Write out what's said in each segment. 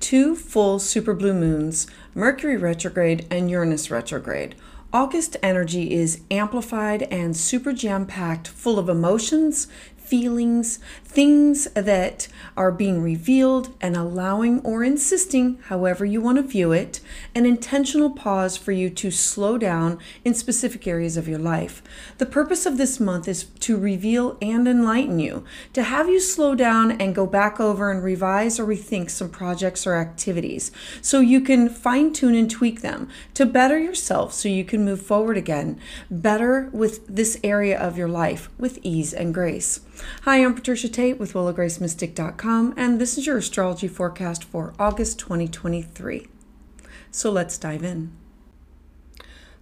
two full super blue moons, Mercury retrograde and Uranus retrograde. August energy is amplified and super jam packed, full of emotions, feelings, things that are being revealed and allowing or insisting, however you want to view it, an intentional pause for you to slow down in specific areas of your life. The purpose of this month is to reveal and enlighten you, to have you slow down and go back over and revise or rethink some projects or activities so you can fine tune and tweak them to better yourself so you can move forward again, better with this area of your life with ease and grace. Hi, I'm Patricia Tate with WillowGraceMystik.com, and this is your astrology forecast for August 2023. So let's dive in.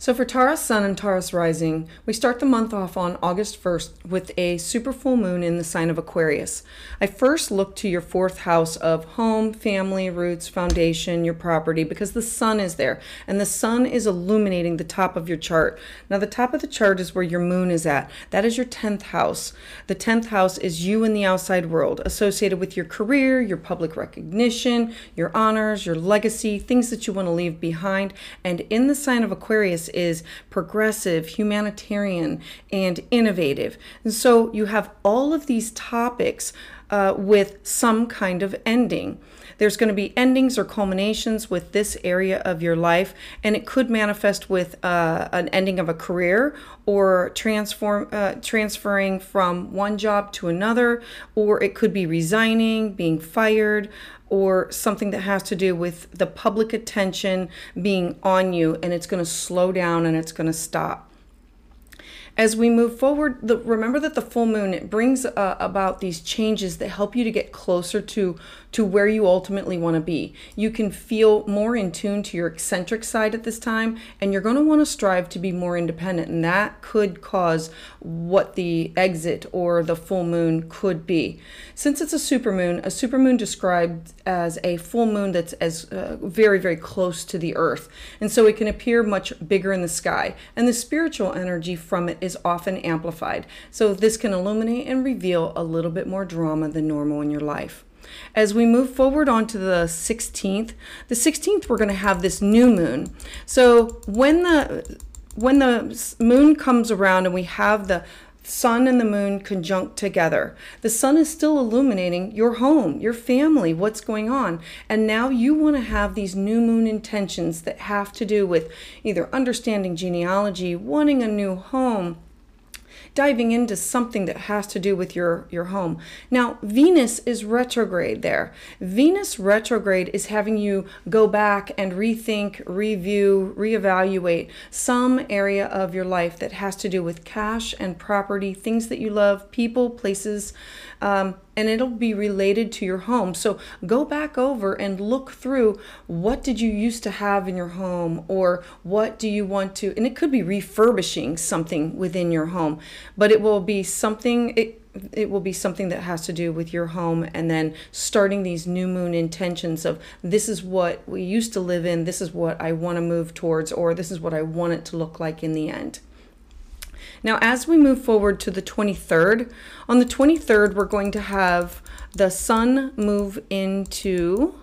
So for Taurus Sun and Taurus Rising, we start the month off on August 1st with a super full moon in the sign of Aquarius. I first look to your fourth house of home, family, roots, foundation, your property, because the sun is there, and the sun is illuminating the top of your chart. Now, the top of the chart is where your moon is at. That is your 10th house. The 10th house is you in the outside world, associated with your career, your public recognition, your honors, your legacy, things that you want to leave behind. And in the sign of Aquarius, is progressive, humanitarian, and innovative. And so you have all of these topics uh, with some kind of ending. There's going to be endings or culminations with this area of your life, and it could manifest with uh, an ending of a career or transform uh, transferring from one job to another, or it could be resigning, being fired, or something that has to do with the public attention being on you, and it's going to slow down and it's going to stop. As we move forward, the, remember that the full moon it brings uh, about these changes that help you to get closer to to where you ultimately want to be. You can feel more in tune to your eccentric side at this time, and you're going to want to strive to be more independent, and that could cause what the exit or the full moon could be. Since it's a supermoon, a supermoon described as a full moon that's as uh, very very close to the earth, and so it can appear much bigger in the sky, and the spiritual energy from it is often amplified. So this can illuminate and reveal a little bit more drama than normal in your life. As we move forward onto the 16th, the 16th we're going to have this new moon. So when the when the moon comes around and we have the sun and the moon conjunct together. The sun is still illuminating your home, your family, what's going on. And now you want to have these new moon intentions that have to do with either understanding genealogy, wanting a new home, diving into something that has to do with your, your home. Now, Venus is retrograde there. Venus retrograde is having you go back and rethink, review, reevaluate some area of your life that has to do with cash and property, things that you love, people, places, um, and it'll be related to your home. So go back over and look through what did you used to have in your home or what do you want to and it could be refurbishing something within your home, but it will be something it it will be something that has to do with your home and then starting these new moon intentions of this is what we used to live in, this is what I want to move towards or this is what I want it to look like in the end. Now, as we move forward to the 23rd, on the 23rd, we're going to have the sun move into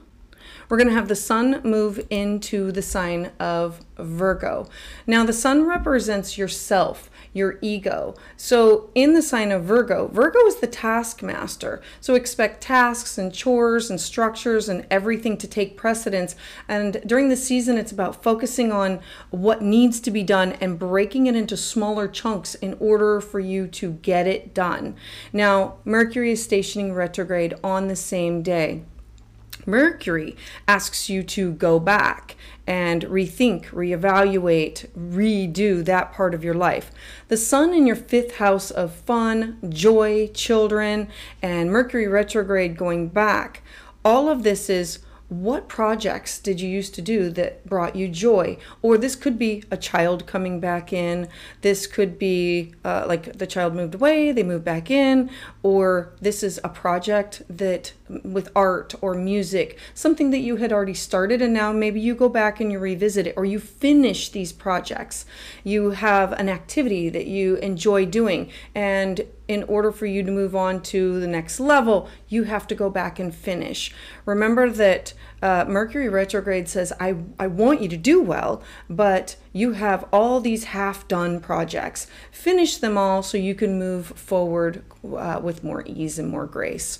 we're going to have the sun move into the sign of Virgo. Now, the sun represents yourself your ego. So, in the sign of Virgo, Virgo is the taskmaster. So, expect tasks and chores and structures and everything to take precedence. And during the season, it's about focusing on what needs to be done and breaking it into smaller chunks in order for you to get it done. Now, Mercury is stationing retrograde on the same day. Mercury asks you to go back and rethink, reevaluate, redo that part of your life. The sun in your fifth house of fun, joy, children, and Mercury retrograde going back, all of this is what projects did you used to do that brought you joy? Or this could be a child coming back in. This could be uh, like the child moved away, they moved back in. Or this is a project that with art or music, something that you had already started and now maybe you go back and you revisit it or you finish these projects. You have an activity that you enjoy doing and in order for you to move on to the next level, you have to go back and finish. Remember that uh, Mercury retrograde says, I, I want you to do well, but you have all these half done projects. Finish them all so you can move forward uh, with more ease and more grace.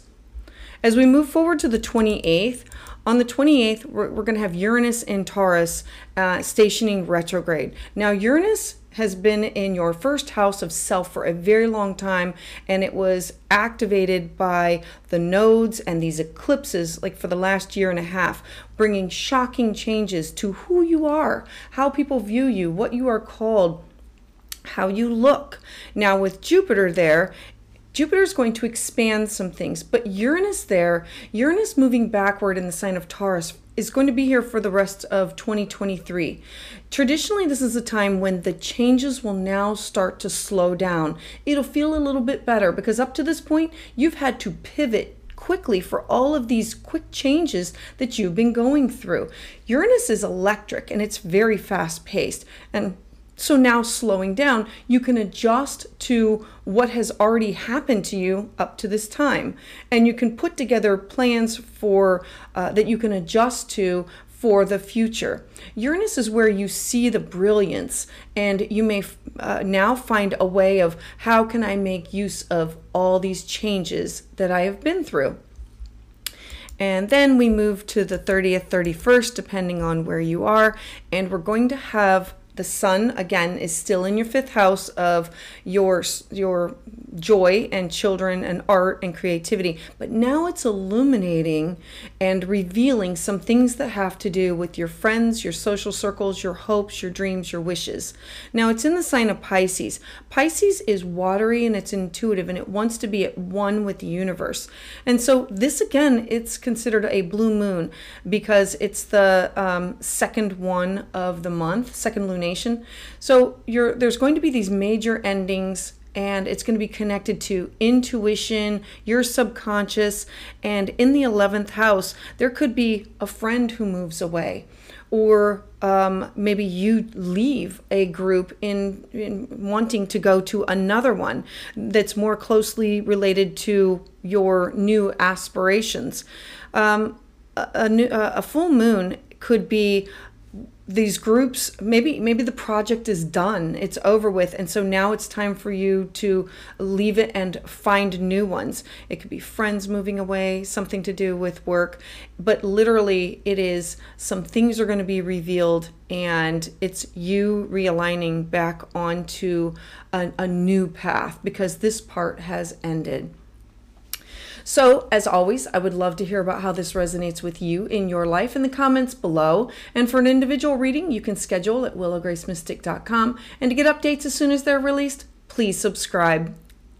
As we move forward to the 28th, on the 28th, we're, we're going to have Uranus and Taurus uh, stationing retrograde. Now, Uranus has been in your first house of self for a very long time and it was activated by the nodes and these eclipses like for the last year and a half bringing shocking changes to who you are how people view you what you are called how you look. Now with jupiter there Jupiter is going to expand some things, but Uranus there, Uranus moving backward in the sign of Taurus is going to be here for the rest of 2023. Traditionally, this is a time when the changes will now start to slow down. It'll feel a little bit better because up to this point, you've had to pivot quickly for all of these quick changes that you've been going through. Uranus is electric and it's very fast paced. And so now slowing down, you can adjust to what has already happened to you up to this time. And you can put together plans for uh, that you can adjust to for the future. Uranus is where you see the brilliance and you may uh, now find a way of how can I make use of all these changes that I have been through. And then we move to the 30th, 31st, depending on where you are. And we're going to have the sun again is still in your fifth house of your your joy and children and art and creativity. But now it's illuminating and revealing some things that have to do with your friends your social circles your hopes your dreams your wishes. Now it's in the sign of pisces. Pisces is watery and it's intuitive and it wants to be at one with the universe. And so this again it's considered a blue moon because it's the um, second one of the month second lunar so there's going to be these major endings and it's going to be connected to intuition, your subconscious, and in the 11th house, there could be a friend who moves away, or um, maybe you leave a group in, in, wanting to go to another one that's more closely related to your new aspirations. Um, a, a, a full moon could be these groups maybe maybe the project is done it's over with and so now it's time for you to leave it and find new ones. It could be friends moving away something to do with work but literally it is some things are going to be revealed and it's you realigning back onto a, a new path because this part has ended so, as always, I would love to hear about how this resonates with you in your life in the comments below. And for an individual reading, you can schedule at willowgracemystik.com. And to get updates as soon as they're released, please subscribe.